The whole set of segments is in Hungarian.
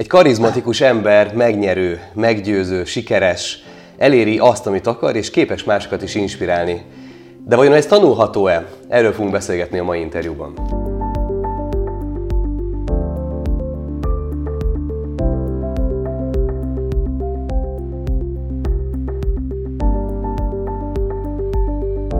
Egy karizmatikus ember megnyerő, meggyőző, sikeres, eléri azt, amit akar, és képes másokat is inspirálni. De vajon ez tanulható-e? Erről fogunk beszélgetni a mai interjúban.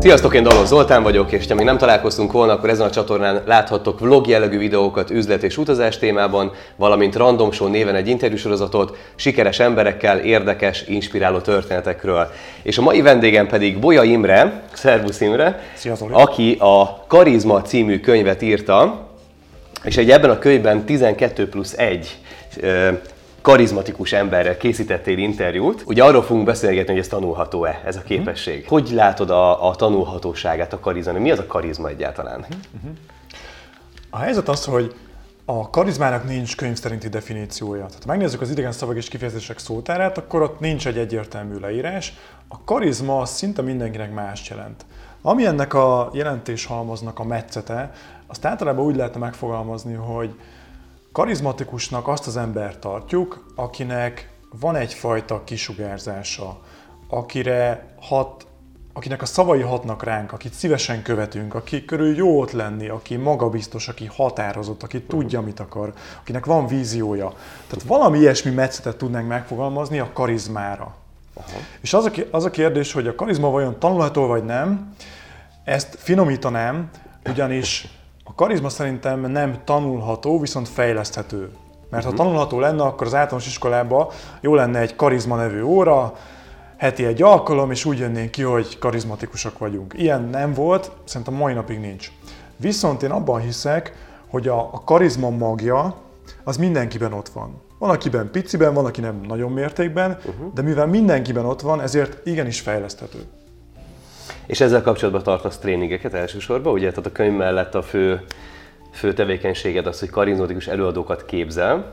Sziasztok, én Dalos Zoltán vagyok, és ha még nem találkoztunk volna, akkor ezen a csatornán láthattok vlog jellegű videókat üzlet és utazás témában, valamint Random Show néven egy interjúsorozatot sikeres emberekkel, érdekes, inspiráló történetekről. És a mai vendégem pedig Bolya Imre, Szervusz Imre, Sziasztok. aki a Karizma című könyvet írta, és egy ebben a könyvben 12 plusz 1 karizmatikus emberrel készítettél interjút. Ugye arról fogunk beszélgetni, hogy ez tanulható-e, ez a képesség. Uh-huh. Hogy látod a, a tanulhatóságát a karizma? Mi az a karizma egyáltalán? Uh-huh. A helyzet az, hogy a karizmának nincs könyv szerinti definíciója. Tehát ha megnézzük az idegen szavak és kifejezések szótárát, akkor ott nincs egy egyértelmű leírás. A karizma szinte mindenkinek más jelent. Ami ennek a jelentéshalmaznak a metszete, azt általában úgy lehetne megfogalmazni, hogy Karizmatikusnak azt az embert tartjuk, akinek van egyfajta kisugárzása, akire hat, akinek a szavai hatnak ránk, akit szívesen követünk, aki körül jó ott lenni, aki magabiztos, aki határozott, aki tudja, mit akar, akinek van víziója. Tehát valami ilyesmi metszetet tudnánk megfogalmazni a karizmára. Aha. És az a, az a kérdés, hogy a karizma vajon tanulható vagy nem, ezt finomítanám, ugyanis a karizma szerintem nem tanulható, viszont fejleszthető. Mert ha mhm. tanulható lenne, akkor az általános iskolában jó lenne egy karizma nevű óra, heti egy alkalom, és úgy jönnénk ki, hogy karizmatikusak vagyunk. Ilyen nem volt, szerintem mai napig nincs. Viszont én abban hiszek, hogy a, a karizma magja az mindenkiben ott van. Van, akiben piciben, van, aki nem nagyon mértékben, uh-huh. de mivel mindenkiben ott van, ezért igenis fejleszthető. És ezzel kapcsolatban tartasz tréningeket elsősorban, ugye? Tehát a könyv mellett a fő, fő tevékenységed az, hogy karizmatikus előadókat képzel.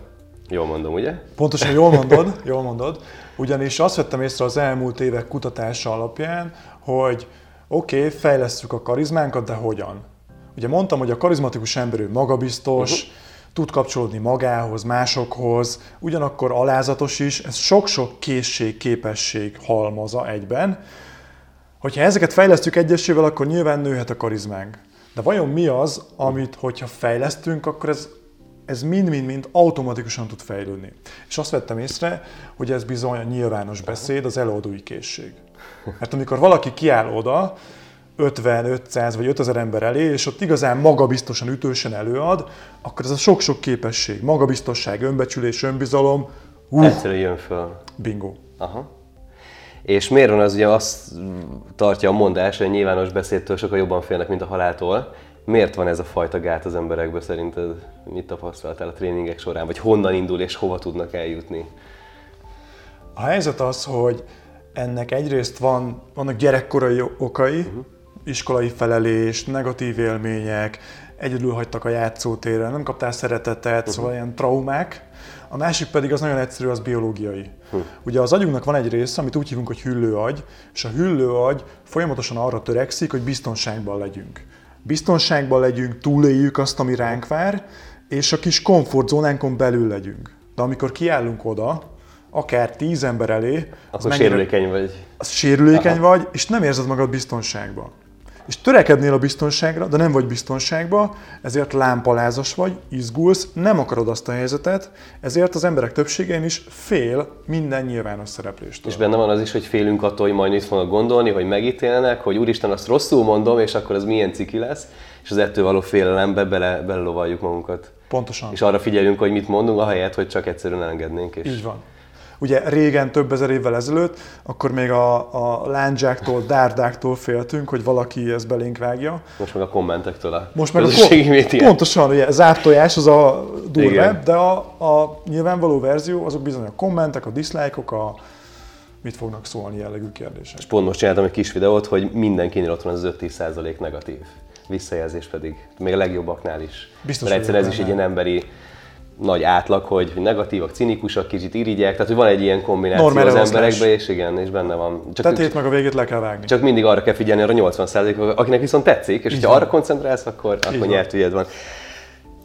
Jól mondom, ugye? Pontosan jól mondod, jól mondod. Ugyanis azt vettem észre az elmúlt évek kutatása alapján, hogy oké, okay, fejlesztjük a karizmánkat, de hogyan? Ugye mondtam, hogy a karizmatikus ember ő magabiztos, uh-huh. tud kapcsolódni magához, másokhoz, ugyanakkor alázatos is, ez sok-sok készség, képesség halmaza egyben, Hogyha ezeket fejlesztjük egyesével, akkor nyilván nőhet a karizmánk. De vajon mi az, amit, hogyha fejlesztünk, akkor ez ez mind-mind-mind automatikusan tud fejlődni. És azt vettem észre, hogy ez bizony a nyilvános beszéd, az előadói készség. Mert amikor valaki kiáll oda, 50, 500 vagy 5000 ember elé, és ott igazán magabiztosan, ütősen előad, akkor ez a sok-sok képesség, magabiztosság, önbecsülés, önbizalom, uh, egyszerűen jön föl. Bingo. Aha. És miért van az, ugye azt tartja a mondás, hogy a nyilvános beszédtől sokkal jobban félnek, mint a haláltól. Miért van ez a fajta gát az emberekből szerinted? Mit tapasztaltál a tréningek során? Vagy honnan indul és hova tudnak eljutni? A helyzet az, hogy ennek egyrészt van, vannak gyerekkorai okai, uh-huh. iskolai felelés, negatív élmények, egyedül hagytak a játszótéren, nem kaptál szeretetet, uh-huh. szóval ilyen traumák. A másik pedig az nagyon egyszerű, az biológiai. Uh-huh. Ugye az agyunknak van egy része, amit úgy hívunk, hogy hüllőagy, és a hüllőagy folyamatosan arra törekszik, hogy biztonságban legyünk. Biztonságban legyünk, túléljük azt, ami ránk vár, és a kis komfortzónánkon belül legyünk. De amikor kiállunk oda, akár tíz ember elé, akkor sérülékeny vagy. Az sérülékeny Aha. vagy, és nem érzed magad biztonságban és törekednél a biztonságra, de nem vagy biztonságban, ezért lámpalázas vagy, izgulsz, nem akarod azt a helyzetet, ezért az emberek többségén is fél minden nyilvános szerepléstől. És benne van az is, hogy félünk attól, hogy majd mit fognak gondolni, hogy megítélnek, hogy úristen, azt rosszul mondom, és akkor az milyen ciki lesz, és az ettől való félelembe bele, belelovaljuk magunkat. Pontosan. És arra figyelünk, hogy mit mondunk, ahelyett, hogy csak egyszerűen engednénk. És... Így van. Ugye régen, több ezer évvel ezelőtt, akkor még a, a lándzsáktól, dárdáktól féltünk, hogy valaki ezt belénk vágja. Most meg a kommentektől a Most meg a kom- Pontosan, ugye zárt tojás az a durvább, de a, a nyilvánvaló verzió azok bizony a kommentek, a diszlájkok, a mit fognak szólni jellegű kérdések. És pont most csináltam egy kis videót, hogy mindenkinél ott van az 5-10 negatív visszajelzés pedig, még a legjobbaknál is. Biztos, Mert egyszerűen ez is egy ilyen emberi nagy átlag, hogy negatívak, cinikusak, kicsit irigyek, tehát hogy van egy ilyen kombináció Normál az emberekben, és igen, és benne van. Csak Tetét meg a végét le kell vágni. Csak mindig arra kell figyelni, arra 80% akinek viszont tetszik, és ha arra koncentrálsz, akkor, akkor nyert ügyed van.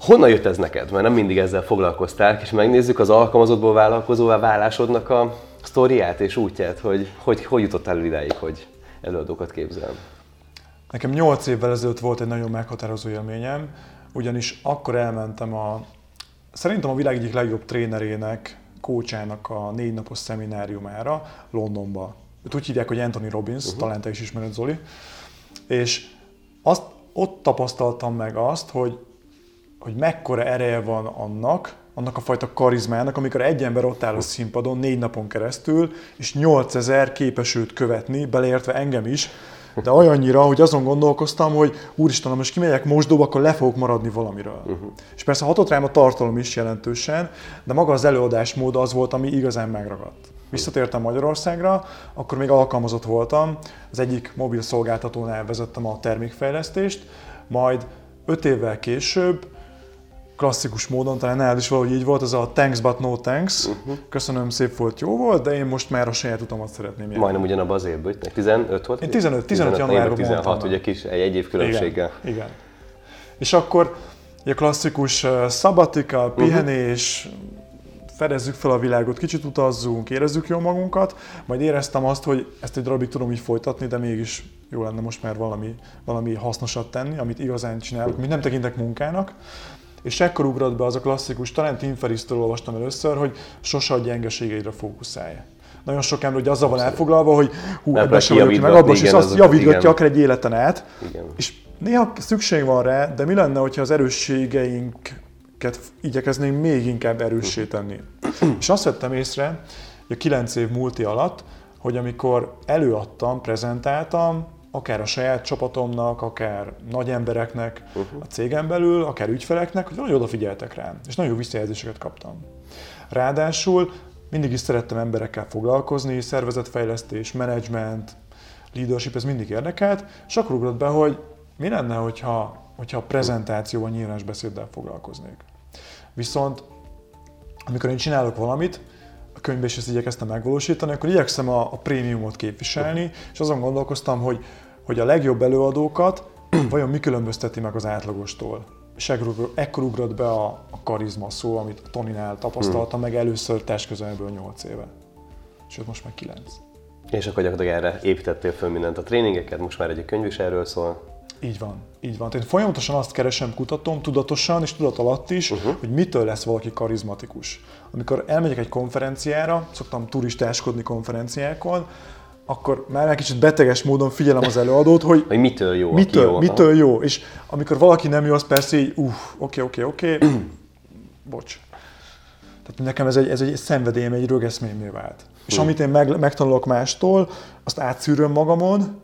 Honnan jött ez neked? Mert nem mindig ezzel foglalkoztál, és megnézzük az alkalmazottból vállalkozóvá válásodnak a sztoriát és útját, hogy hogy, hogy jutottál el idáig, hogy előadókat képzel. Nekem 8 évvel ezelőtt volt egy nagyon meghatározó élményem, ugyanis akkor elmentem a, szerintem a világ egyik legjobb trénerének, kócsának a négy napos szemináriumára Londonba. Őt úgy hívják, hogy Anthony Robbins, uh-huh. talán te is ismered Zoli. És azt, ott tapasztaltam meg azt, hogy, hogy mekkora ereje van annak, annak a fajta karizmának, amikor egy ember ott áll a színpadon négy napon keresztül, és 8000 képes őt követni, beleértve engem is, de olyannyira, hogy azon gondolkoztam, hogy úristen, most kimegyek mosdóba, akkor le fogok maradni valamiről. Uh-huh. És persze hatott rám a tartalom is jelentősen, de maga az előadásmód az volt, ami igazán megragadt. Visszatértem Magyarországra, akkor még alkalmazott voltam, az egyik mobil szolgáltatónál vezettem a termékfejlesztést, majd öt évvel később klasszikus módon, talán nálad is valahogy így volt, ez a thanks but no thanks, uh-huh. köszönöm, szép volt, jó volt, de én most már a saját utamat szeretném járni. Majdnem ugyanabban az évben, 15 volt? Én 15, 15, 15 januárban 16, mondtam ugye kis, egy, egy év különbséggel. Igen, igen. És akkor a klasszikus uh, szabatika, mhm. pihenés, uh-huh. fedezzük fel a világot, kicsit utazzunk, érezzük jól magunkat, majd éreztem azt, hogy ezt egy darabig tudom így folytatni, de mégis jó lenne most már valami, valami hasznosat tenni, amit igazán csinálok, amit nem tekintek munkának. És ekkor ugrott be az a klasszikus, talán Tim Ferriss-től olvastam először, hogy sose a gyengeségeidre fókuszálja. Nagyon sok ember hogy azzal van elfoglalva, hogy hú, ebben sem vagyok meg, abban is azt javítgatja akár egy életen át. Igen. És néha szükség van rá, de mi lenne, hogyha az erősségeinket igyekeznénk még inkább erőssé tenni. és azt vettem észre, hogy a kilenc év múlti alatt, hogy amikor előadtam, prezentáltam, akár a saját csapatomnak, akár nagy embereknek uh-huh. a cégen belül, akár ügyfeleknek, hogy nagyon odafigyeltek rám, és nagyon jó visszajelzéseket kaptam. Ráadásul mindig is szerettem emberekkel foglalkozni, szervezetfejlesztés, management, leadership, ez mindig érdekelt, és akkor ugrott be, hogy mi lenne, hogyha, hogyha a prezentációban nyilvános beszéddel foglalkoznék. Viszont amikor én csinálok valamit, a könyvben is ezt igyekeztem megvalósítani, akkor igyekszem a, a prémiumot képviselni, és azon gondolkoztam, hogy hogy a legjobb előadókat vajon mi különbözteti meg az átlagostól. És ekkor ugrott be a, a karizma szó, amit a Toninál tapasztaltam hmm. meg először testközelből 8 éve. Sőt, most már 9. És akkor gyakorlatilag erre építettél föl mindent a tréningeket, most már egy könyv is erről szól. Így van, így van. Tehát folyamatosan azt keresem, kutatom, tudatosan és tudat alatt is, uh-huh. hogy mitől lesz valaki karizmatikus. Amikor elmegyek egy konferenciára, szoktam turistáskodni konferenciákon, akkor már egy kicsit beteges módon figyelem az előadót, hogy, hogy mitől jó, mitől, jó, mitől jó. És amikor valaki nem jó, az persze így, uff, oké, oké, oké, bocs. Tehát nekem ez egy, ez egy szenvedélyem, egy rögeszmémé vált. És hmm. amit én meg, megtanulok mástól, azt átszűröm magamon,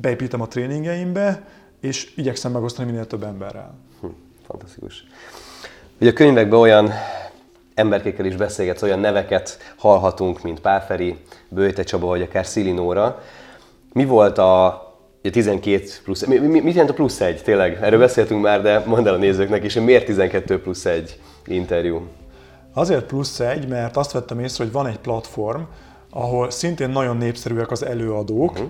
beépítem a tréningeimbe, és igyekszem megosztani minél több emberrel. Hm, fantasztikus. Ugye a könyvekben olyan emberkékkel is beszélgetsz, olyan neveket hallhatunk, mint Pálferi, Bőjte Csaba, vagy akár Szilinóra. Mi volt a, a 12 plusz, mi, mi, mit jelent a plusz egy? Tényleg, erről beszéltünk már, de mondd el a nézőknek is, hogy miért 12 plusz egy interjú? Azért plusz egy, mert azt vettem észre, hogy van egy platform, ahol szintén nagyon népszerűek az előadók, uh-huh.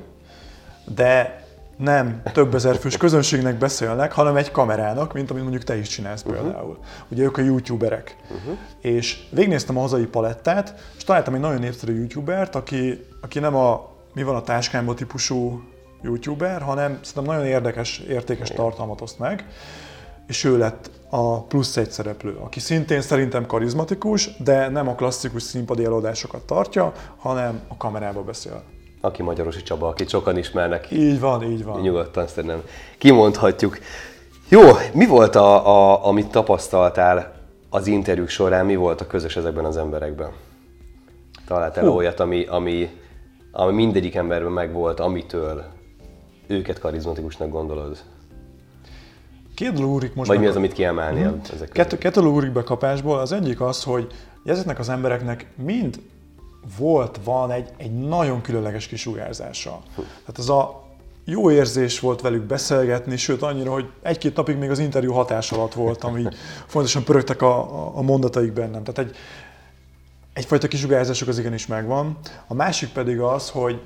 De nem több ezer fős közönségnek beszélnek, hanem egy kamerának, mint amit mondjuk te is csinálsz uh-huh. például. Ugye ők a youtuberek. Uh-huh. És végignéztem a hazai palettát, és találtam egy nagyon népszerű youtubert, aki, aki nem a mi van a táskámban típusú youtuber, hanem szerintem nagyon érdekes, értékes tartalmat oszt meg, és ő lett a plusz egy szereplő, aki szintén szerintem karizmatikus, de nem a klasszikus színpadi előadásokat tartja, hanem a kamerába beszél aki Magyarosi Csaba, akit sokan ismernek. Így van, így van. Nyugodtan szerintem kimondhatjuk. Jó, mi volt, a, a, amit tapasztaltál az interjúk során, mi volt a közös ezekben az emberekben? Találtál Hú. olyat, ami, ami, ami mindegyik emberben megvolt, amitől őket karizmatikusnak gondolod? Két úrik most. Vagy mi az, amit kiemelnél? Mm. Ezek kettő, kettő úrik be kapásból. Az egyik az, hogy ezeknek az embereknek mind volt, van egy, egy nagyon különleges kisugárzása. Tehát ez a jó érzés volt velük beszélgetni, sőt annyira, hogy egy-két napig még az interjú hatás alatt voltam, így fontosan pörögtek a, a mondataik bennem. Tehát egy, egyfajta kisugárzásuk az igenis megvan. A másik pedig az, hogy,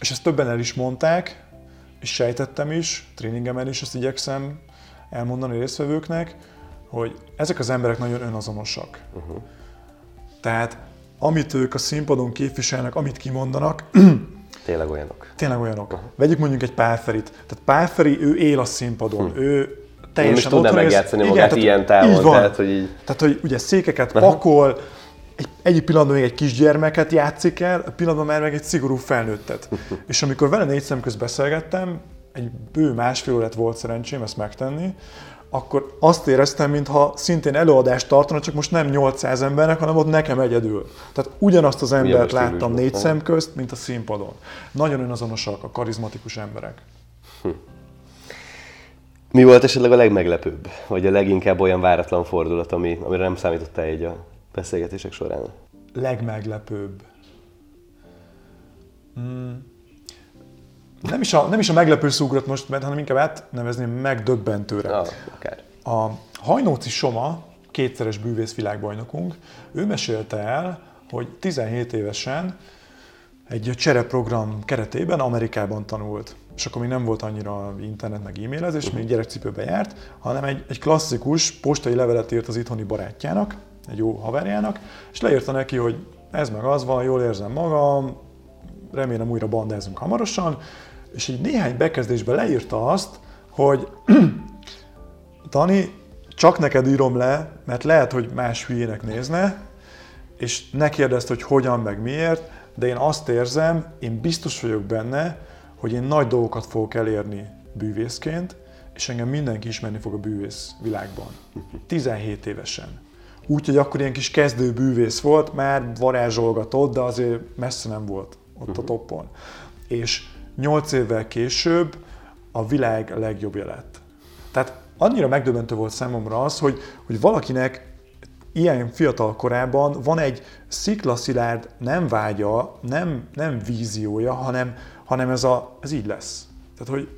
és ezt többen el is mondták, és sejtettem is, tréningemen is ezt igyekszem elmondani résztvevőknek, hogy ezek az emberek nagyon önazonosak. Uh-huh. Tehát amit ők a színpadon képviselnek, amit kimondanak, Tényleg olyanok. Tényleg olyanok. Uh-huh. Vegyük mondjuk egy Pálferit. Tehát Pálferi, ő él a színpadon, uh-huh. ő teljesen Nem is tudna megjátszani magát tehát, ilyen távol. Így van. Tehát, hogy így... tehát, hogy ugye székeket uh-huh. pakol, egy, egyik pillanatban még egy kisgyermeket játszik el, a pillanatban már meg egy szigorú felnőttet. és amikor vele négy szem közt beszélgettem, egy bő másfél órát volt szerencsém ezt megtenni, akkor azt éreztem, mintha szintén előadást tartana, csak most nem 800 embernek, hanem ott nekem egyedül. Tehát ugyanazt az embert Milyen láttam négy szem közt, mint a színpadon. Nagyon önazonosak a karizmatikus emberek. Hm. Mi volt esetleg a legmeglepőbb, vagy a leginkább olyan váratlan fordulat, ami, amire nem számítottál egy a beszélgetések során? Legmeglepőbb. Hmm. Nem is, a, nem is a meglepő szúgrott most, mert hanem inkább átnevezném megdöbbentőre. Ah, akár. A Hajnóci Soma, kétszeres bűvész világbajnokunk, ő mesélte el, hogy 17 évesen egy csereprogram keretében Amerikában tanult. És akkor még nem volt annyira internet meg e-mailezés, még gyerekcipőbe járt, hanem egy, egy klasszikus postai levelet írt az itthoni barátjának, egy jó haverjának, és leírta neki, hogy ez meg az van, jól érzem magam, remélem újra bandázunk hamarosan, és így néhány bekezdésben leírta azt, hogy Tani, csak neked írom le, mert lehet, hogy más hülyének nézne, és ne kérdezd, hogy hogyan, meg miért, de én azt érzem, én biztos vagyok benne, hogy én nagy dolgokat fogok elérni bűvészként, és engem mindenki ismerni fog a bűvész világban. 17 évesen. Úgyhogy akkor ilyen kis kezdő bűvész volt, már varázsolgatott, de azért messze nem volt ott a toppon. És 8 évvel később a világ legjobbja lett. Tehát annyira megdöbbentő volt számomra az, hogy, hogy valakinek ilyen fiatal korában van egy sziklaszilárd nem vágya, nem, nem víziója, hanem, hanem ez, a, ez így lesz. Tehát, hogy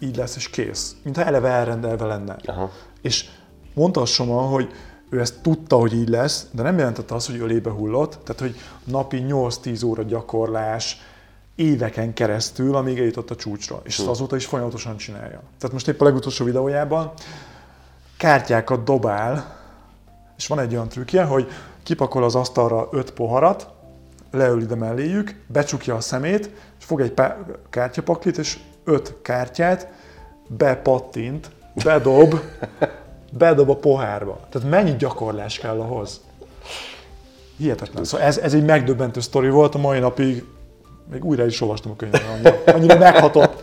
így lesz és kész. Mintha eleve elrendelve lenne. Aha. És mondta a Soma, hogy ő ezt tudta, hogy így lesz, de nem jelentette azt, hogy ölébe hullott, tehát hogy napi 8-10 óra gyakorlás, éveken keresztül, amíg eljutott a csúcsra. És ezt hm. azóta is folyamatosan csinálja. Tehát most épp a legutolsó videójában kártyákat dobál, és van egy olyan trükkje, hogy kipakol az asztalra öt poharat, leül ide melléjük, becsukja a szemét, és fog egy kártyapaklit, és öt kártyát bepattint, bedob, bedob a pohárba. Tehát mennyi gyakorlás kell ahhoz? Hihetetlen. Szóval ez, ez egy megdöbbentő sztori volt, a mai napig még újra is olvastam a könyvet, annyira, annyira meghatott.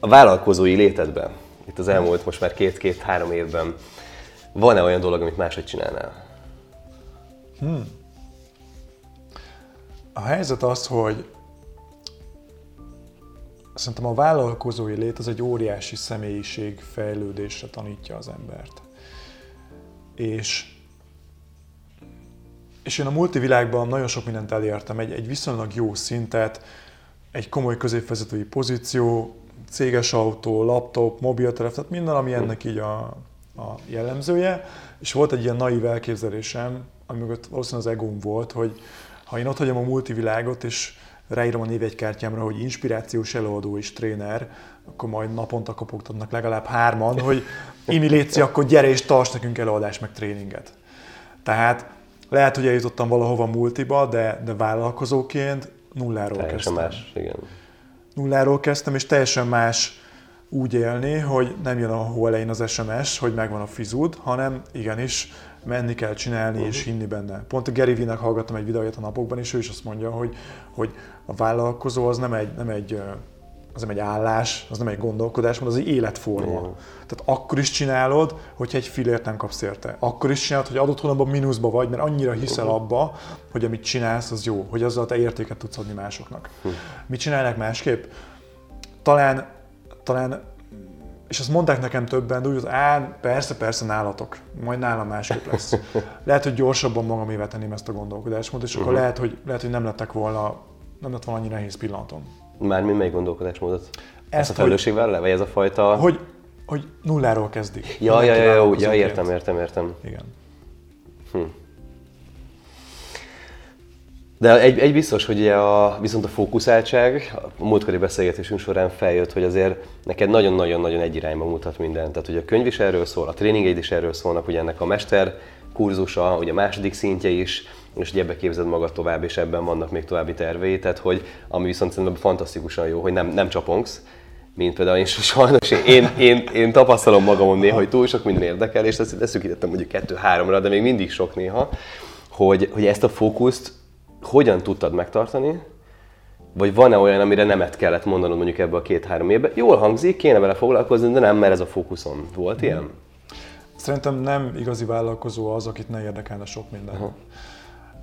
A vállalkozói létedben, itt az elmúlt most már két-két-három évben, van-e olyan dolog, amit máshogy csinálnál? Hmm. A helyzet az, hogy szerintem a vállalkozói lét az egy óriási személyiség fejlődésre tanítja az embert. És és én a multivilágban nagyon sok mindent elértem, egy, egy viszonylag jó szintet, egy komoly középvezetői pozíció, céges autó, laptop, mobiltelefon, tehát minden, ami ennek így a, a jellemzője. És volt egy ilyen naív elképzelésem, ami mögött valószínűleg az egóm volt, hogy ha én ott hagyom a multivilágot, és ráírom a névegykártyámra, hogy inspirációs előadó és tréner, akkor majd naponta kopogtatnak legalább hárman, hogy Imi Léci, akkor gyere és tarts nekünk előadás meg tréninget. Tehát lehet, hogy eljutottam valahova multiba, de, de vállalkozóként nulláról teljesen kezdtem. más, igen. Nulláról kezdtem, és teljesen más úgy élni, hogy nem jön a hó elején az SMS, hogy megvan a fizud, hanem igenis menni kell csinálni uh-huh. és hinni benne. Pont a Gary Vee-nek hallgattam egy videóját a napokban, és ő is azt mondja, hogy, hogy a vállalkozó az nem egy, nem egy az nem egy állás, az nem egy gondolkodás, hanem az egy életforma. Mm. Tehát akkor is csinálod, hogyha egy filért nem kapsz érte. Akkor is csinálod, hogy adott hónapban mínuszba vagy, mert annyira hiszel abba, hogy amit csinálsz, az jó, hogy azzal te értéket tudsz adni másoknak. Mm. Mit csinálnak másképp? Talán, talán és azt mondták nekem többen, de úgy, hogy á, persze, persze nálatok, majd nálam másképp lesz. Lehet, hogy gyorsabban magamével tenném ezt a gondolkodásmódot, és akkor uh-huh. lehet, hogy, lehet, hogy nem lettek volna, nem lett volna annyira nehéz pillanatom. Mármi melyik gondolkodásmódot? Ezt a felelősségvel le? Vagy ez a fajta... Hogy, hogy nulláról kezdik. Ja, ja, ja, ja, ja, értem, értem, értem. Igen. Hm. De egy, egy biztos, hogy a, viszont a fókuszáltság a múltkori beszélgetésünk során feljött, hogy azért neked nagyon-nagyon-nagyon egy irányba mutat minden. Tehát, hogy a könyv is erről szól, a tréningeid is erről szólnak, ugye ennek a mester kurzusa, ugye a második szintje is, és ugye ebbe képzeld magad tovább, és ebben vannak még további tervei, tehát hogy ami viszont szerintem fantasztikusan jó, hogy nem, nem csapongsz, mint például én sajnos én, én, én, én tapasztalom magamon néha, hogy túl sok minden érdekel, és ezt leszűkítettem mondjuk kettő-háromra, de még mindig sok néha, hogy, hogy ezt a fókuszt hogyan tudtad megtartani, vagy van-e olyan, amire nemet kellett mondanod mondjuk ebbe a két-három évben? Jól hangzik, kéne vele foglalkozni, de nem, mert ez a fókuszom. Volt ilyen? Szerintem nem igazi vállalkozó az, akit ne érdekelne sok minden. Uh-huh.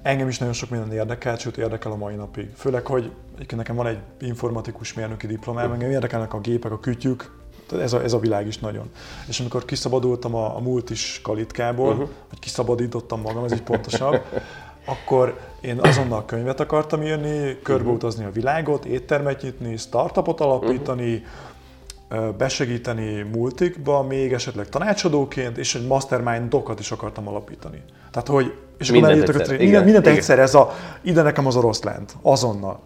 Engem is nagyon sok minden érdekel, sőt érdekel a mai napig. Főleg, hogy nekem van egy informatikus mérnöki diplomám, engem érdekelnek a gépek, a kütyük, ez a, ez a világ is nagyon. És amikor kiszabadultam a, a múlt is kalitkából, uh-huh. vagy kiszabadítottam magam, ez így pontosabb, akkor én azonnal könyvet akartam írni, körbeutazni a világot, éttermet nyitni, startupot alapítani, uh-huh. Besegíteni multikba, még esetleg tanácsadóként, és egy mastermind dokat is akartam alapítani. Tehát, hogy és mindent akkor egyszer, a, minden, mindent igen. egyszer, ez a, ide nekem az orosz lent, azonnal.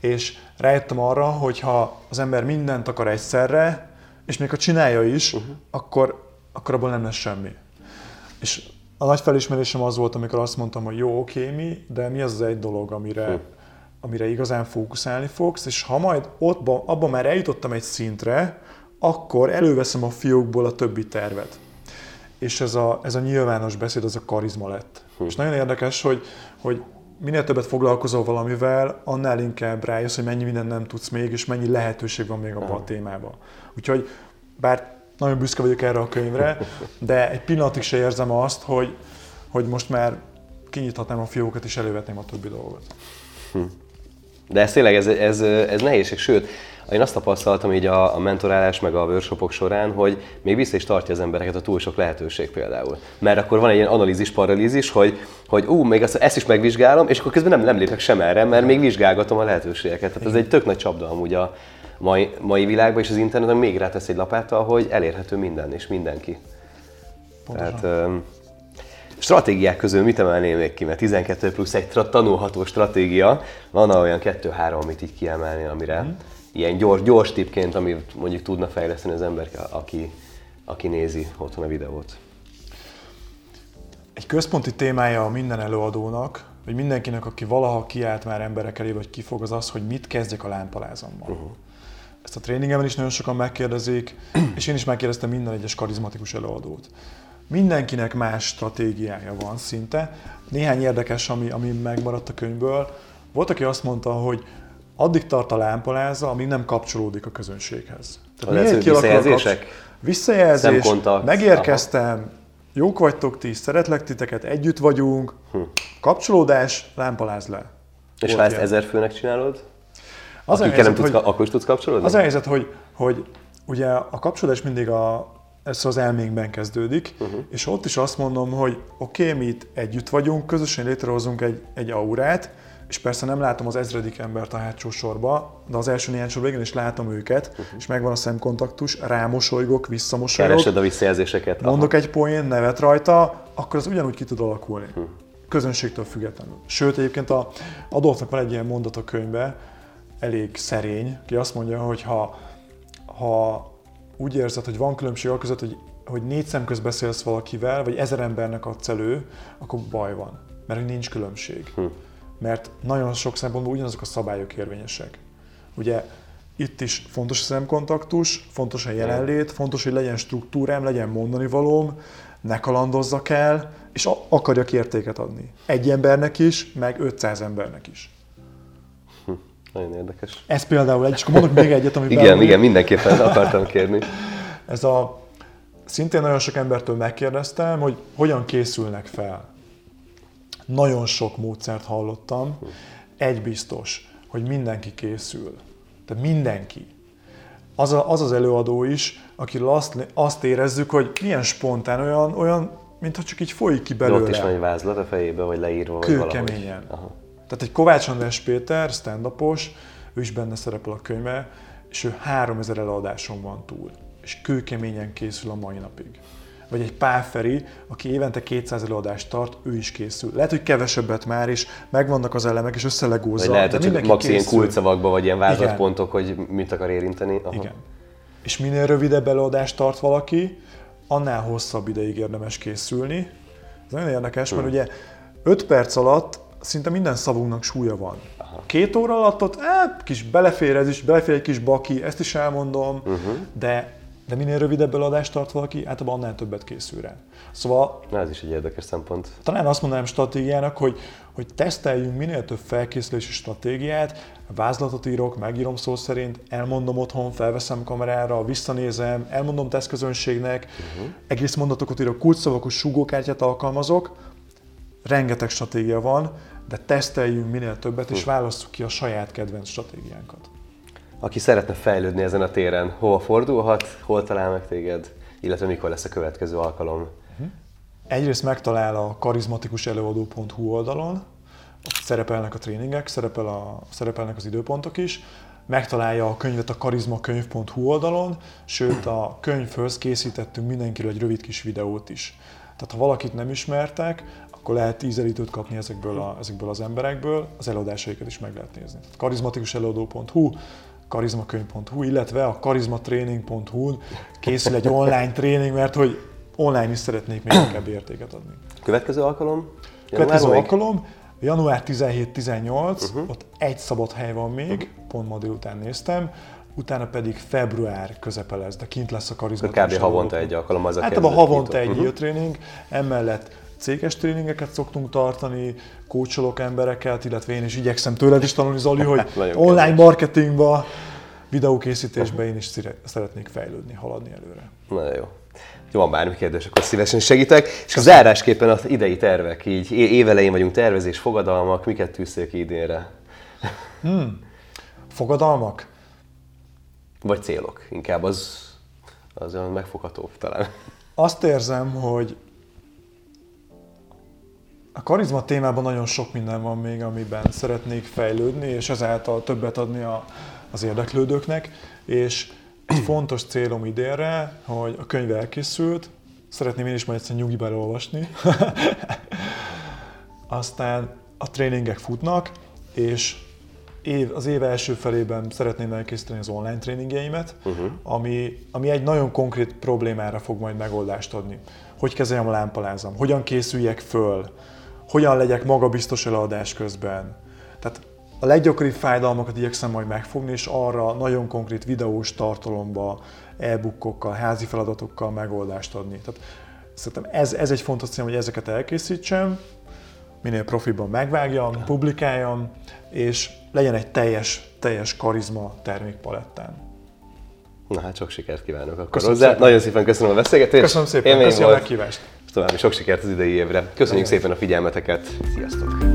És rájöttem arra, hogy ha az ember mindent akar egyszerre, és még ha csinálja is, uh-huh. akkor, akkor abból nem lesz semmi. És a nagy felismerésem az volt, amikor azt mondtam, hogy jó, oké, mi, de mi az az egy dolog, amire, uh-huh. Amire igazán fókuszálni fogsz, és ha majd ott, abban már eljutottam egy szintre, akkor előveszem a fiókból a többi tervet és ez a, ez a nyilvános beszéd, az a karizma lett. Hm. És nagyon érdekes, hogy, hogy minél többet foglalkozol valamivel, annál inkább rájössz, hogy mennyi minden nem tudsz még, és mennyi lehetőség van még abban a témában. Úgyhogy bár nagyon büszke vagyok erre a könyvre, de egy pillanatig se érzem azt, hogy, hogy most már kinyithatnám a fiókat és elővetném a többi dolgot. Hm. De ez tényleg, ez, ez, ez nehézség, sőt, én azt tapasztaltam így a, a mentorálás meg a workshopok során, hogy még vissza is tartja az embereket a túl sok lehetőség például. Mert akkor van egy ilyen analízis, paralízis, hogy, hogy ú, még ezt, ezt is megvizsgálom, és akkor közben nem, nem lépek sem erre, mert még vizsgálgatom a lehetőségeket. Tehát ez egy tök nagy csapda amúgy a mai, mai világban, és az interneten még rátesz egy lapáttal, hogy elérhető minden és mindenki. Pontosan. Tehát, stratégiák közül mit emelném még ki? Mert 12 plusz egy tanulható stratégia, van olyan kettő-három, amit így kiemelni, amire, mm ilyen gyors, gyors tipként, amit mondjuk tudna fejleszteni az ember, aki, aki nézi otthon a videót? Egy központi témája a minden előadónak, vagy mindenkinek, aki valaha kiállt már emberek elé, vagy kifog, az az, hogy mit kezdjek a lámpalázommal. Uh-huh. Ezt a tréningemben is nagyon sokan megkérdezik, és én is megkérdeztem minden egyes karizmatikus előadót. Mindenkinek más stratégiája van szinte. Néhány érdekes, ami, ami megmaradt a könyvből. Volt, aki azt mondta, hogy addig tart a lámpaláza, amíg nem kapcsolódik a közönséghez. Tehát miért visszajelzések? Visszajelzés, megérkeztem, jók vagytok ti, szeretlek titeket, együtt vagyunk, hm. kapcsolódás, lámpaláz le. És ha ezt ezer főnek csinálod? Az a helyzet, nem tudsz, hogy, akkor is tudsz kapcsolódni? Az a helyzet, hogy, hogy ugye a kapcsolódás mindig a, ez az elménkben kezdődik, uh-huh. és ott is azt mondom, hogy oké, okay, mi itt együtt vagyunk, közösen létrehozunk egy, egy aurát, és persze nem látom az ezredik embert a hátsó sorba, de az első néhány sorban is látom őket, uh-huh. és megvan a szemkontaktus, rámosolygok, visszamosolygok. Keresed a visszajelzéseket. Mondok Aha. egy poén, nevet rajta, akkor az ugyanúgy ki tud alakulni. Uh-huh. Közönségtől függetlenül. Sőt, egyébként a Adolfnak van egy ilyen mondat a könyvbe, elég szerény, ki azt mondja, hogy ha, ha úgy érzed, hogy van különbség a között, hogy, hogy négy szem közt beszélsz valakivel, vagy ezer embernek adsz elő, akkor baj van, mert hogy nincs különbség. Uh-huh mert nagyon sok szempontból ugyanazok a szabályok érvényesek. Ugye itt is fontos a szemkontaktus, fontos a jelenlét, fontos, hogy legyen struktúrám, legyen mondani valóm, ne kalandozzak el, és akarjak értéket adni. Egy embernek is, meg 500 embernek is. Nagyon érdekes. Ez például egy, és akkor mondok még egyet, amiben... igen, igen, mindenképpen akartam kérni. Ez a, szintén nagyon sok embertől megkérdeztem, hogy hogyan készülnek fel nagyon sok módszert hallottam. Egy biztos, hogy mindenki készül. Tehát mindenki. Az, a, az az előadó is, akiről azt, azt érezzük, hogy milyen spontán, olyan, olyan mintha csak így folyik ki belőle. De ott is van egy vázlat a fejébe, vagy leírva, vagy Kőkeményen. Tehát egy Kovács András Péter, stand ő is benne szerepel a könyve, és ő 3000 előadáson van túl. És kőkeményen készül a mai napig. vagy egy Páferi, aki évente 200 előadást tart, ő is készül. Lehet, hogy kevesebbet már is, megvannak az elemek, és összelegózza. Vagy lehet, hogy max ilyen kulcsszavakba, vagy ilyen vázlatpontok, hogy mit akar érinteni. Aha. Igen. És minél rövidebb előadást tart valaki, annál hosszabb ideig érdemes készülni. Ez nagyon érdekes, hmm. mert ugye 5 perc alatt szinte minden szavunknak súlya van. Aha. Két óra alatt ott, eh, kis belefér ez is, belefér egy kis baki, ezt is elmondom, uh-huh. de de minél rövidebb eladást tart valaki, általában annál többet készül rá. Szóval... Na, ez is egy érdekes szempont. Talán azt mondanám stratégiának, hogy, hogy teszteljünk minél több felkészülési stratégiát, vázlatot írok, megírom szó szerint, elmondom otthon, felveszem kamerára, visszanézem, elmondom tesztközönségnek, uh-huh. egész mondatokat írok, kulcsszavakos súgókártyát alkalmazok, rengeteg stratégia van, de teszteljünk minél többet, és hm. válasszuk ki a saját kedvenc stratégiánkat. Aki szeretne fejlődni ezen a téren, hova fordulhat, hol talál meg téged, illetve mikor lesz a következő alkalom? Uh-huh. Egyrészt megtalál a karizmatikuselőadó.hu oldalon, ott szerepelnek a tréningek, szerepel a, szerepelnek az időpontok is, megtalálja a könyvet a karizmakönyv.hu oldalon, sőt a könyvhöz készítettünk mindenkiről egy rövid kis videót is. Tehát ha valakit nem ismertek, akkor lehet ízelítőt kapni ezekből, a, ezekből az emberekből, az előadásaikat is meg lehet nézni. karizmatikuselőadó.hu, karizmakönyv.hu, illetve a karizmatraining.hu készül egy online tréning, mert hogy online is szeretnék még inkább értéket adni. Következő alkalom? Következő még? alkalom, január 17-18, uh-huh. ott egy szabad hely van még, uh-huh. pont ma délután néztem, utána pedig február közepe lesz, de kint lesz a karizma. Kb. havonta egy alkalom az a Hát a havonta egy uh-huh. tréning, emellett céges tréningeket szoktunk tartani, kócsolok embereket, illetve én is igyekszem tőled is tanulni, Zoli, hogy online marketingba, videókészítésbe én is szeretnék fejlődni, haladni előre. Nagyon jó. Ha van bármi kérdés, akkor szívesen segítek. És a zárásképpen az idei tervek, így évelején vagyunk, tervezés, fogadalmak, miket tűzték ki idénre? Hmm. Fogadalmak? Vagy célok, inkább az, az olyan megfoghatóbb talán. Azt érzem, hogy a karizma témában nagyon sok minden van még, amiben szeretnék fejlődni, és ezáltal többet adni a, az érdeklődőknek, és egy fontos célom idénre, hogy a könyv elkészült, szeretném én is majd egyszer nyugiba olvasni, aztán a tréningek futnak, és év, az év első felében szeretném elkészíteni az online tréningjeimet, uh-huh. ami, ami egy nagyon konkrét problémára fog majd megoldást adni. Hogy kezeljem a lámpalázam, hogyan készüljek föl, hogyan legyek magabiztos előadás közben. Tehát a leggyakoribb fájdalmakat igyekszem majd megfogni, és arra nagyon konkrét videós tartalomba, e-bookokkal, házi feladatokkal megoldást adni. Tehát szerintem ez, ez egy fontos cél, hogy ezeket elkészítsem, minél profiban megvágjam, publikáljam, és legyen egy teljes, teljes karizma termékpalettán. Na hát sok sikert kívánok akkor köszönöm hozzá. Szépen. Nagyon szépen köszönöm a beszélgetést. Köszönöm szépen, köszönöm a meghívást. További sok sikert az idei évre. Köszönjük szépen a figyelmeteket. Sziasztok!